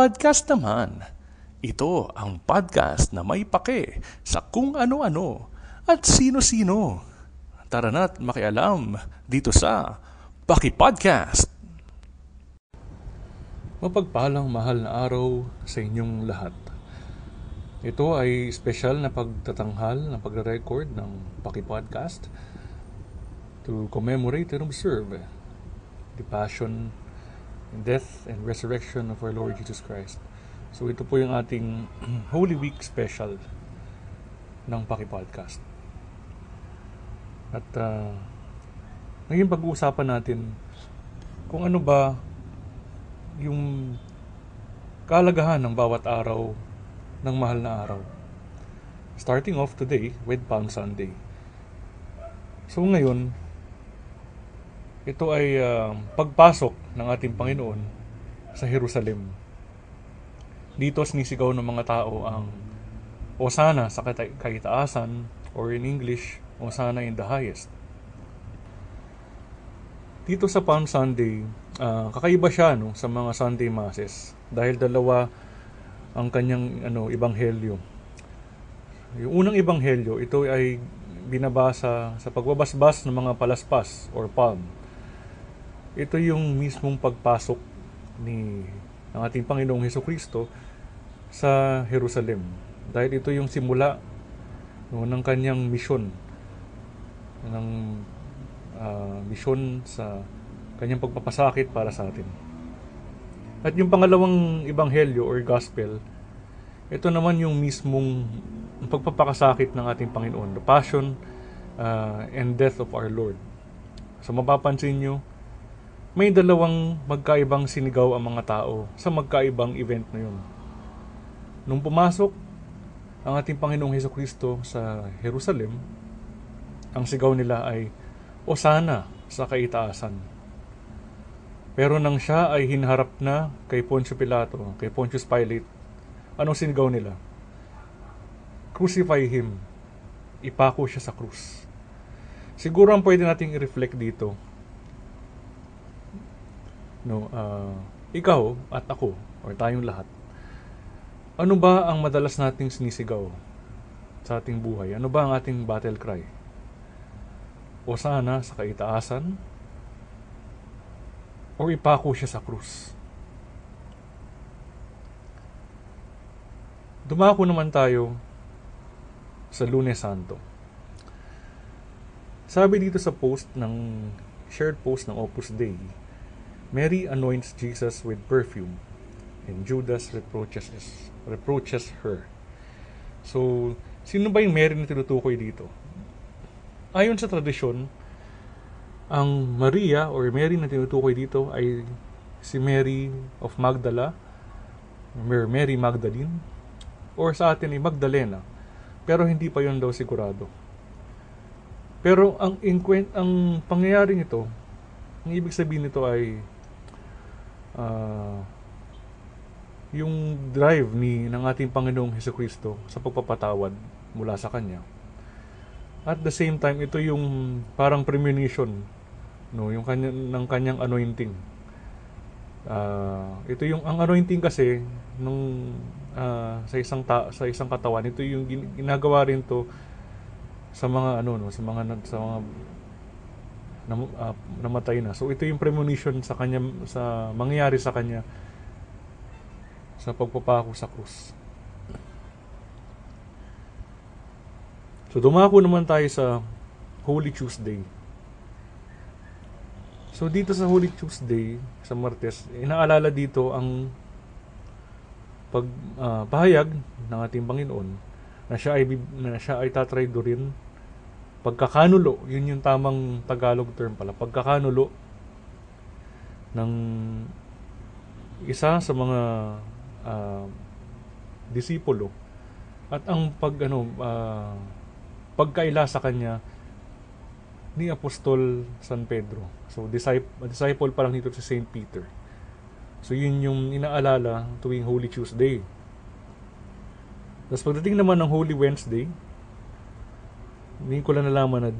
Pakipodcast naman. Ito ang podcast na may pake sa kung ano-ano at sino-sino. Tara na't makialam dito sa Pakipodcast. Mapagpalang mahal na araw sa inyong lahat. Ito ay special na pagtatanghal na pagre-record ng Pakipodcast to commemorate and observe the Passion death and resurrection of our Lord Jesus Christ. So ito po yung ating Holy Week special ng Paki Podcast. At uh, ngayon pag-uusapan natin kung ano ba yung kalagahan ng bawat araw ng mahal na araw. Starting off today with Palm Sunday. So ngayon, ito ay uh, pagpasok ng ating Panginoon sa Jerusalem. Dito sinisigaw ng mga tao ang Osana sa kaitaasan or in English, Osana in the highest. Dito sa Palm Sunday, uh, kakaiba siya no, sa mga Sunday Masses dahil dalawa ang kanyang ano, ibanghelyo. Yung unang ibanghelyo, ito ay binabasa sa pagbabasbas ng mga palaspas or palm ito yung mismong pagpasok ni ng ating Panginoong Heso Kristo sa Jerusalem. Dahil ito yung simula no, ng kanyang misyon ng uh, misyon sa kanyang pagpapasakit para sa atin. At yung pangalawang ebanghelyo or gospel, ito naman yung mismong pagpapakasakit ng ating Panginoon, the passion uh, and death of our Lord. So mapapansin nyo, may dalawang magkaibang sinigaw ang mga tao sa magkaibang event na yun. Nung pumasok ang ating Panginoong Heso Kristo sa Jerusalem, ang sigaw nila ay, Osana sa kaitaasan. Pero nang siya ay hinharap na kay Poncio Pilato, kay Pontius Pilate, anong sinigaw nila? Crucify him. Ipako siya sa krus. Siguro ang pwede nating i-reflect dito no uh, ikaw at ako or tayong lahat ano ba ang madalas nating sinisigaw sa ating buhay? Ano ba ang ating battle cry? O sana sa kaitaasan o ipako siya sa krus? Dumako naman tayo sa Lunes Santo. Sabi dito sa post ng shared post ng Opus Dei Mary anoints Jesus with perfume, and Judas reproaches, reproaches her. So, sino ba yung Mary na tinutukoy dito? Ayon sa tradisyon, ang Maria or Mary na tinutukoy dito ay si Mary of Magdala, or Mary Magdalene, or sa atin ay Magdalena. Pero hindi pa yon daw sigurado. Pero ang ang pangyayaring ito, ang ibig sabihin nito ay uh, yung drive ni ng ating Panginoong Heso Kristo sa pagpapatawad mula sa Kanya. At the same time, ito yung parang premonition no, yung kanya, ng kanyang anointing. Uh, ito yung ang anointing kasi nung uh, sa isang ta, sa isang katawan, ito yung ginagawa rin to sa mga ano no, sa mga sa mga na, uh, namatay na. So ito yung premonition sa kanya sa mangyayari sa kanya sa pagpapako sa krus. So dumako naman tayo sa Holy Tuesday. So dito sa Holy Tuesday, sa Martes, inaalala dito ang pag uh, pahayag ng ating Panginoon na siya ay na siya ay tatraydorin pagkakanulo, yun yung tamang Tagalog term pala, pagkakanulo ng isa sa mga uh, disipulo at ang pag ano uh, pagkaila sa kanya ni Apostol San Pedro. So disciple, disciple pa lang nito si Saint Peter. So yun yung inaalala tuwing Holy Tuesday. Tapos pagdating naman ng Holy Wednesday, hindi ko lang nalaman na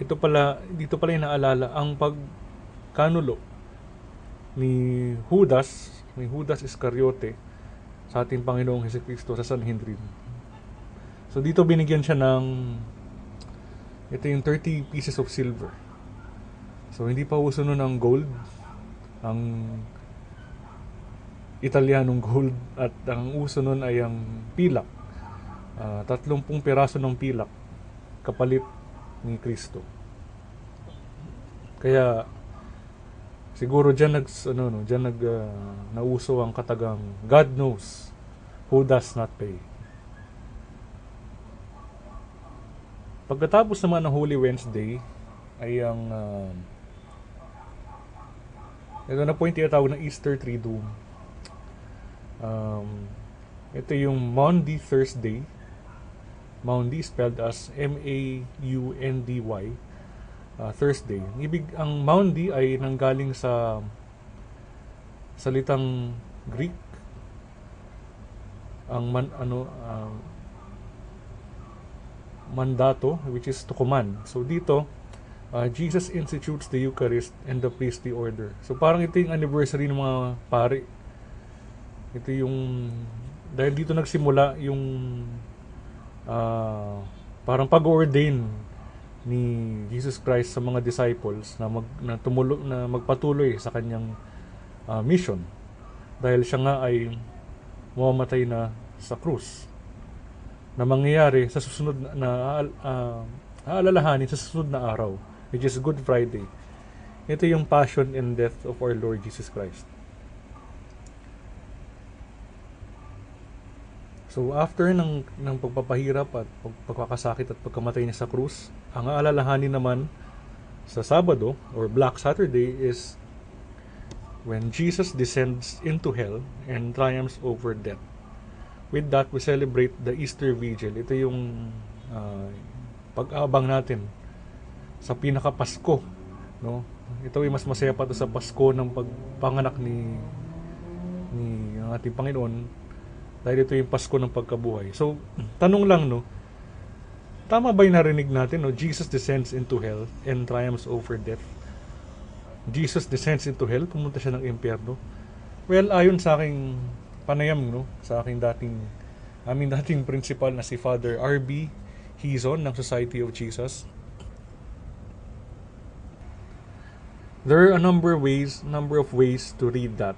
ito pala, dito pala yung naalala ang pagkanulo ni Judas ni Judas Iscariote sa ating Panginoong Hesus Kristo sa Sanhedrin. So dito binigyan siya ng ito yung 30 pieces of silver. So hindi pa uso nun ng gold, ang Italianong gold at ang uso nun ay ang pilak. Uh, 30 piraso ng pilak kapalit ni Kristo. Kaya siguro diyan nag ano no, diyan nag uh, nauso ang katagang God knows who does not pay. Pagkatapos naman ng Holy Wednesday ay ang uh, ito na po yung tinatawag na Easter Triduum. Um, ito yung Maundy Thursday. Maundy spelled as M-A-U-N-D-Y. Uh, Thursday. Ibig, ang Maundy ay nanggaling sa salitang Greek. Ang man, ano, uh, mandato, which is to command. So dito, uh, Jesus institutes the Eucharist and the priestly order. So parang ito yung anniversary ng mga pari ito yung dahil dito nagsimula yung uh, parang pag-ordain ni Jesus Christ sa mga disciples na mag na tumulo na magpatuloy sa kanyang uh, mission. Dahil siya nga ay mamamatay na sa krus na mangyayari sa susunod na, na uh, aalalahanin sa susunod na araw which is Good Friday. Ito yung passion and death of our Lord Jesus Christ So after ng, ng pagpapahirap at pagkakasakit at pagkamatay niya sa krus, ang aalalahanin naman sa Sabado or Black Saturday is when Jesus descends into hell and triumphs over death. With that, we celebrate the Easter Vigil. Ito yung uh, pag-abang natin sa pinaka-Pasko. No? Ito ay mas masaya pa sa Pasko ng pagpanganak ni ni ating Panginoon dahil ito yung Pasko ng pagkabuhay. So, tanong lang, no? Tama ba yung narinig natin, no? Jesus descends into hell and triumphs over death. Jesus descends into hell, pumunta siya ng impyerno. Well, ayon sa aking panayam, no? Sa aking dating, aming dating principal na si Father R.B. Hizon ng Society of Jesus. There are a number of ways, number of ways to read that.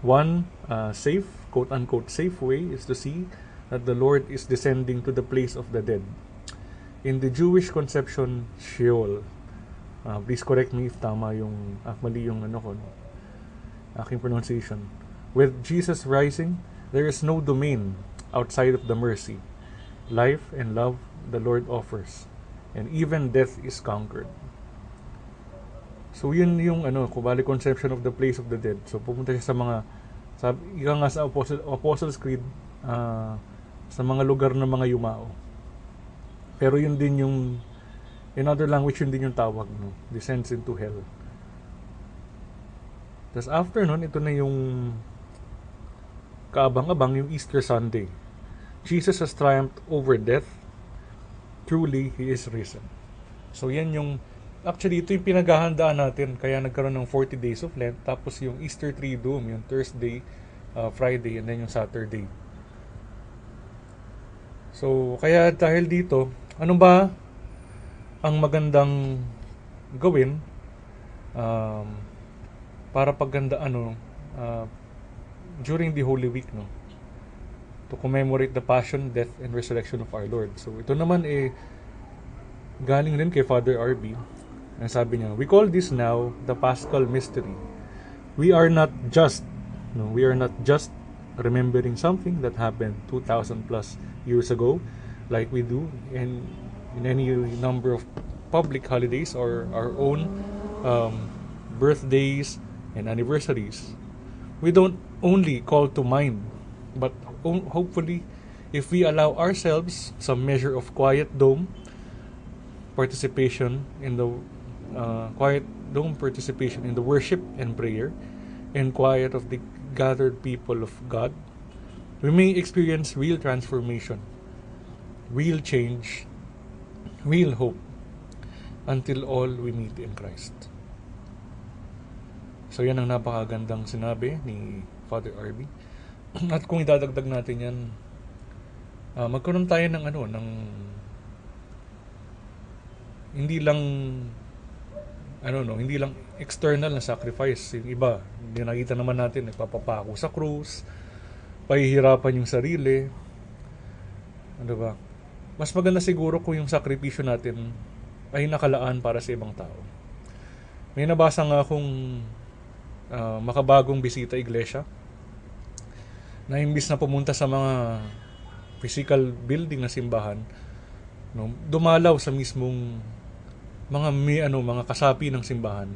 One, uh, safe quote unquote safe way is to see that the Lord is descending to the place of the dead. In the Jewish conception, Sheol. Uh, please correct me if tama yung ah, mali yung ano ko, aking pronunciation. With Jesus rising, there is no domain outside of the mercy, life and love the Lord offers, and even death is conquered. So yun yung ano, kubali conception of the place of the dead. So pupunta siya sa mga sabi, ika nga sa Apostle, Apostles Creed, uh, sa mga lugar ng mga yumao. Pero yun din yung, in other language, yun din yung tawag, no? Descends into hell. Tapos after nun, ito na yung kaabang-abang, yung Easter Sunday. Jesus has triumphed over death. Truly, He is risen. So yan yung Actually, ito yung pinaghahandaan natin. Kaya nagkaroon ng 40 days of Lent. Tapos yung Easter Triduum, yung Thursday, uh, Friday, and then yung Saturday. So, kaya dahil dito, ano ba ang magandang gawin um, para pagganda ano uh, during the Holy Week no to commemorate the passion, death and resurrection of our Lord. So ito naman eh galing din kay Father RB ang sabi niya, we call this now the Paschal mystery. We are not just, no, we are not just remembering something that happened 2,000 plus years ago, like we do in, in any number of public holidays or our own um, birthdays and anniversaries. We don't only call to mind, but hopefully, if we allow ourselves some measure of quiet dome participation in the uh, quiet dome participation in the worship and prayer and quiet of the gathered people of God, we may experience real transformation, real change, real hope until all we meet in Christ. So yan ang napakagandang sinabi ni Father RB. At kung idadagdag natin yan, uh, magkaroon tayo ng ano, ng hindi lang ano no, hindi lang external na sacrifice. Yung iba, hindi nakita naman natin, nagpapapako sa krus, pahihirapan yung sarili. Ano ba? Mas maganda siguro kung yung sakripisyo natin ay nakalaan para sa ibang tao. May nabasa nga akong uh, makabagong bisita iglesia na imbis na pumunta sa mga physical building na simbahan, no, dumalaw sa mismong mga may ano mga kasapi ng simbahan.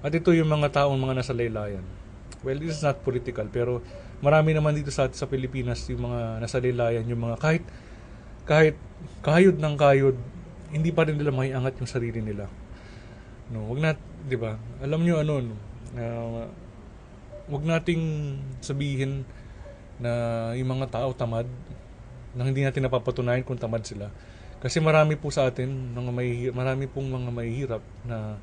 At ito yung mga taong mga nasa laylayan. Well, this is not political pero marami naman dito sa sa Pilipinas yung mga nasa laylayan, yung mga kahit kahit kayod ng kayod, hindi pa rin nila maiangat yung sarili nila. No, wag na, 'di ba? Alam niyo ano, no, uh, wag nating sabihin na yung mga tao tamad nang hindi natin napapatunayan kung tamad sila. Kasi marami po sa atin, mga may, marami pong mga mahihirap na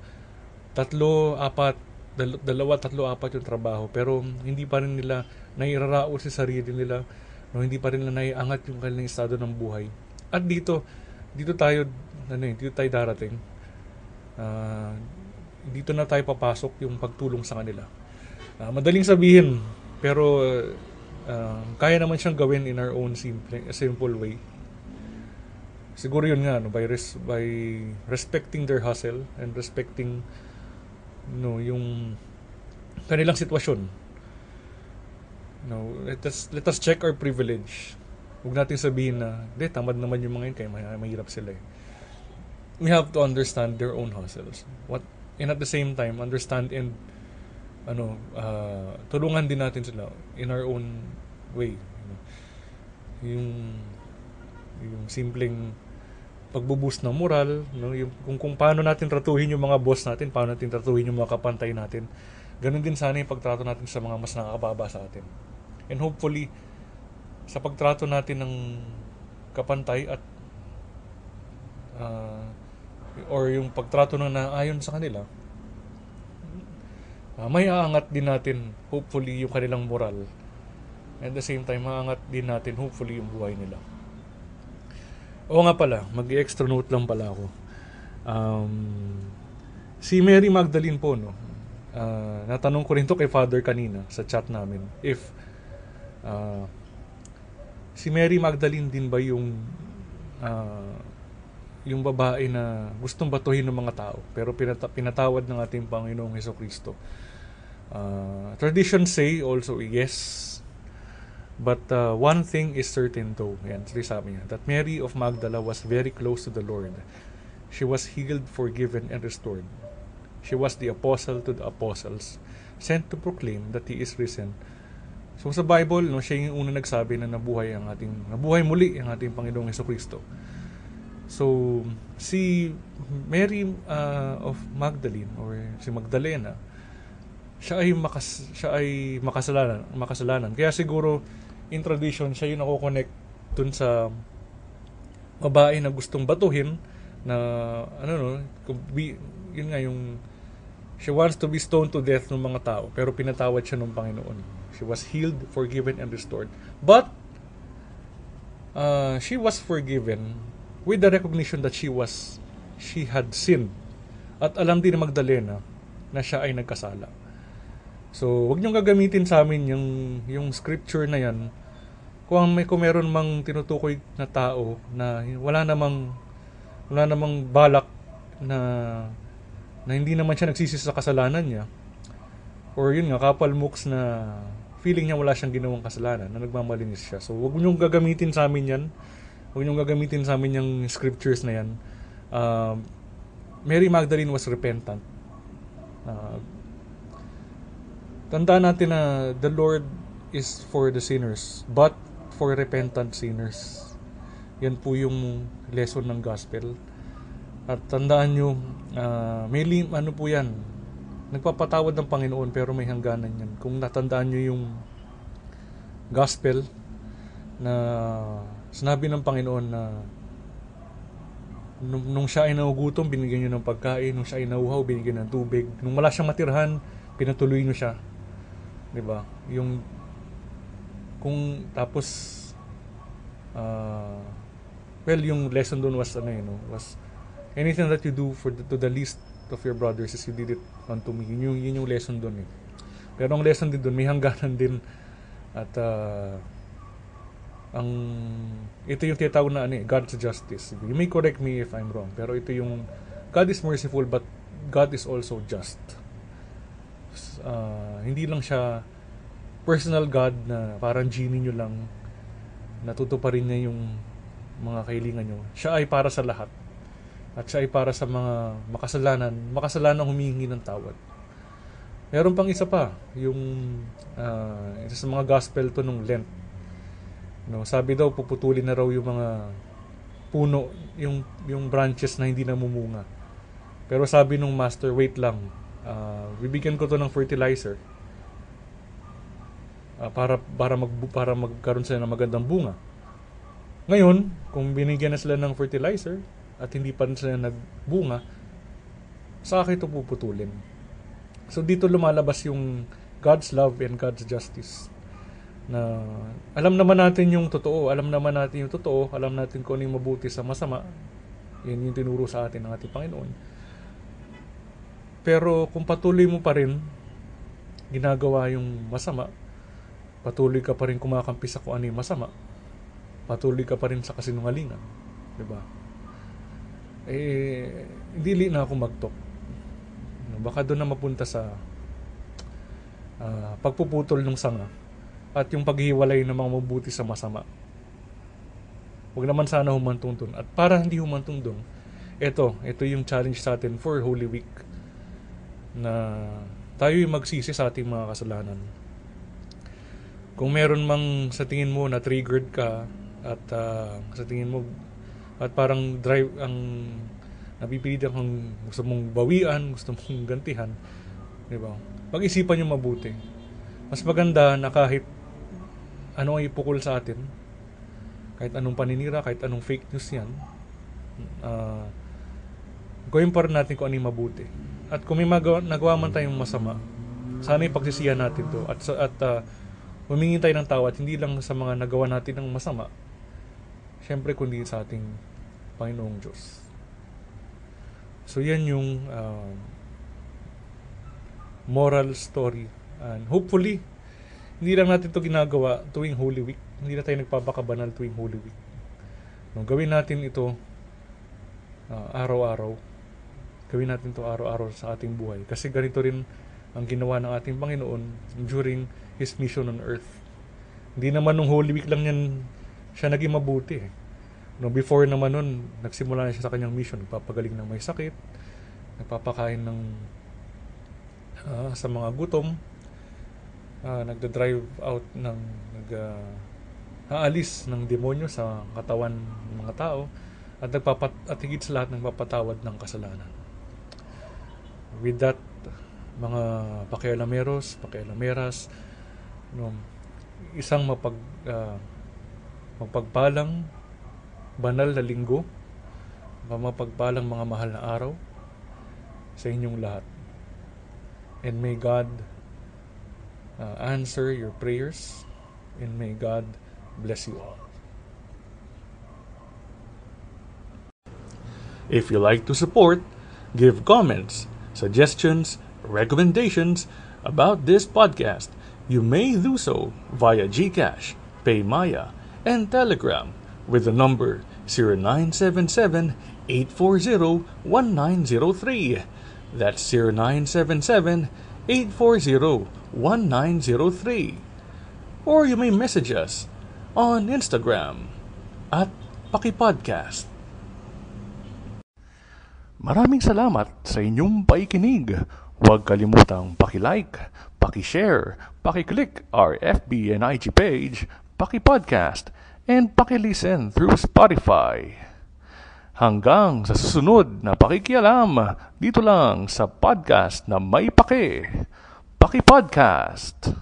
tatlo, apat, dal- dalawa, tatlo, apat yung trabaho. Pero hindi pa rin nila nairarao sa sarili nila. No, hindi pa rin nila naiangat yung kanilang estado ng buhay. At dito, dito tayo, ano eh, dito tayo darating. Uh, dito na tayo papasok yung pagtulong sa kanila. Uh, madaling sabihin, pero uh, kaya naman siyang gawin in our own simple, simple way siguro yun nga no by res, by respecting their hustle and respecting no yung kanilang sitwasyon. No let us let us check our privilege. Huwag natin sabihin na de tamad naman yung mga yun kaya may, mahirap sila eh. We have to understand their own hustles. What and at the same time understand and ano uh, tulungan din natin sila in our own way you know? yung yung simpleng pagbuboost ng moral, no? yung, kung, kung paano natin tratuhin yung mga boss natin, paano natin tratuhin yung mga kapantay natin. Ganun din sana yung pagtrato natin sa mga mas nakakababa sa atin. And hopefully, sa pagtrato natin ng kapantay at uh, or yung pagtrato na naayon sa kanila, uh, may aangat din natin hopefully yung kanilang moral. At the same time, maangat din natin hopefully yung buhay nila. Oo nga pala, mag-extra note lang pala ako. Um, si Mary Magdalene po, no, uh, natanong ko rin to kay Father kanina sa chat namin, if uh, si Mary Magdalene din ba yung uh, yung babae na gustong batuhin ng mga tao pero pinata- pinatawad ng ating Panginoong Heso Kristo. Uh, tradition say also yes But uh, one thing is certain though, yan, sabi niya, that Mary of Magdala was very close to the Lord. She was healed, forgiven, and restored. She was the apostle to the apostles, sent to proclaim that He is risen. So sa Bible, no, siya yung una nagsabi na nabuhay ang ating, nabuhay muli ang ating Panginoong Yeso Kristo. So, si Mary uh, of Magdalene or si Magdalena, siya ay makas siya ay makasalanan, makasalanan. Kaya siguro in tradition, siya yung nako-connect dun sa babae na gustong batuhin na ano no, yun nga yung she wants to be stoned to death ng mga tao pero pinatawad siya ng Panginoon. She was healed, forgiven, and restored. But uh, she was forgiven with the recognition that she was she had sinned. At alam din ni Magdalena na siya ay nagkasala. So, wag niyo gagamitin sa amin yung yung scripture na yan kung may kung meron mang tinutukoy na tao na wala namang wala namang balak na na hindi naman siya nagsisi sa kasalanan niya or yun nga kapal mooks na feeling niya wala siyang ginawang kasalanan na nagmamalinis siya. So wag niyo gagamitin sa amin yan. Wag niyo gagamitin sa amin yung scriptures na yan. Uh, Mary Magdalene was repentant. Uh, tandaan natin na the Lord is for the sinners but for repentant sinners. Yan po yung lesson ng gospel. At tandaan nyo, uh, may lim, ano po yan, nagpapatawad ng Panginoon pero may hangganan yan. Kung natandaan nyo yung gospel na sinabi ng Panginoon na nung, nung siya ay nagugutom, binigyan nyo ng pagkain. Nung siya ay nauhaw, binigyan ng tubig. Nung wala siyang matirhan, pinatuloy nyo siya. 'Di ba? Yung kung tapos uh, well yung lesson doon was ano yun, was anything that you do for the, to the least of your brothers is you did it unto me. Yun yung, yun yung lesson doon eh. Pero ang lesson din doon, may hangganan din at uh, ang ito yung tinatawag na ano eh, God's justice. You may correct me if I'm wrong, pero ito yung God is merciful but God is also just. Uh, hindi lang siya personal God na parang genie nyo lang natutuparin niya yung mga kailingan nyo. Siya ay para sa lahat. At siya ay para sa mga makasalanan, makasalanan humingi ng tawad. Meron pang isa pa, yung uh, isa sa mga gospel to nung Lent. No, sabi daw puputulin na raw yung mga puno, yung yung branches na hindi namumunga. Pero sabi nung master, wait lang. Uh, bibigyan ko to ng fertilizer uh, para para mag para magkaroon sila ng magandang bunga. Ngayon, kung binigyan na sila ng fertilizer at hindi pa rin sila nagbunga, sa akin ito puputulin. So dito lumalabas yung God's love and God's justice. Na alam naman natin yung totoo, alam naman natin yung totoo, alam natin kung ano yung mabuti sa masama. Yan yung tinuro sa atin ng ating Panginoon. Pero kung patuloy mo pa rin ginagawa yung masama, patuloy ka pa rin kumakampi sa kung ano yung masama, patuloy ka pa rin sa kasinungalingan. Di ba? Eh, hindi na ako magtok. Baka doon na mapunta sa uh, pagpuputol ng sanga at yung paghiwalay ng mga mabuti sa masama. Huwag naman sana humantong doon. At para hindi humantong doon, ito, ito yung challenge sa atin for Holy Week na tayo yung magsisi sa ating mga kasalanan kung meron mang sa tingin mo na triggered ka at uh, sa tingin mo at parang drive ang napipilitan kang gusto mong bawian, gusto mong gantihan, di ba? Pag-isipan niyo mabuti. Mas maganda na kahit ano ang ipukol sa atin, kahit anong paninira, kahit anong fake news yan, uh, gawin pa rin natin kung ano yung mabuti. At kung may magawa, nagawa man tayong masama, sana ipagsisiyan natin to. At, at uh, humingi tayo ng tawad hindi lang sa mga nagawa natin ng masama, syempre kundi sa ating Panginoong Diyos. So yan yung uh, moral story. And hopefully, hindi lang natin to ginagawa tuwing Holy Week. Hindi na tayo nagpapakabanal tuwing Holy Week. No, gawin natin ito uh, araw-araw. Gawin natin to araw-araw sa ating buhay. Kasi ganito rin ang ginawa ng ating Panginoon during His mission on earth. Hindi naman nung Holy Week lang yan siya naging mabuti. Eh. No, before naman nun, nagsimula na siya sa kanyang mission. Nagpapagaling ng may sakit, nagpapakain ng uh, sa mga gutom, uh, nagda-drive out ng nag uh, aalis ng demonyo sa katawan ng mga tao at nagpapat at higit sa lahat nagpapatawad ng kasalanan. With that, mga pakialameros, pakialameras, no, isang mapag uh, mapagpalang banal na linggo, mapagpalang mga mahal na araw sa inyong lahat. And may God uh, answer your prayers and may God bless you all. If you like to support, give comments, suggestions, recommendations about this podcast, you may do so via GCash, PayMaya, and Telegram with the number 0977-840-1903. That's 0977-840-1903. Or you may message us on Instagram at Pakipodcast. Maraming salamat sa inyong paikinig. Huwag kalimutang paki-like, paki-share, paki-click our FB and IG page, paki-podcast, and paki-listen through Spotify. Hanggang sa susunod na pakikialam dito lang sa podcast na may paki, Paki Podcast.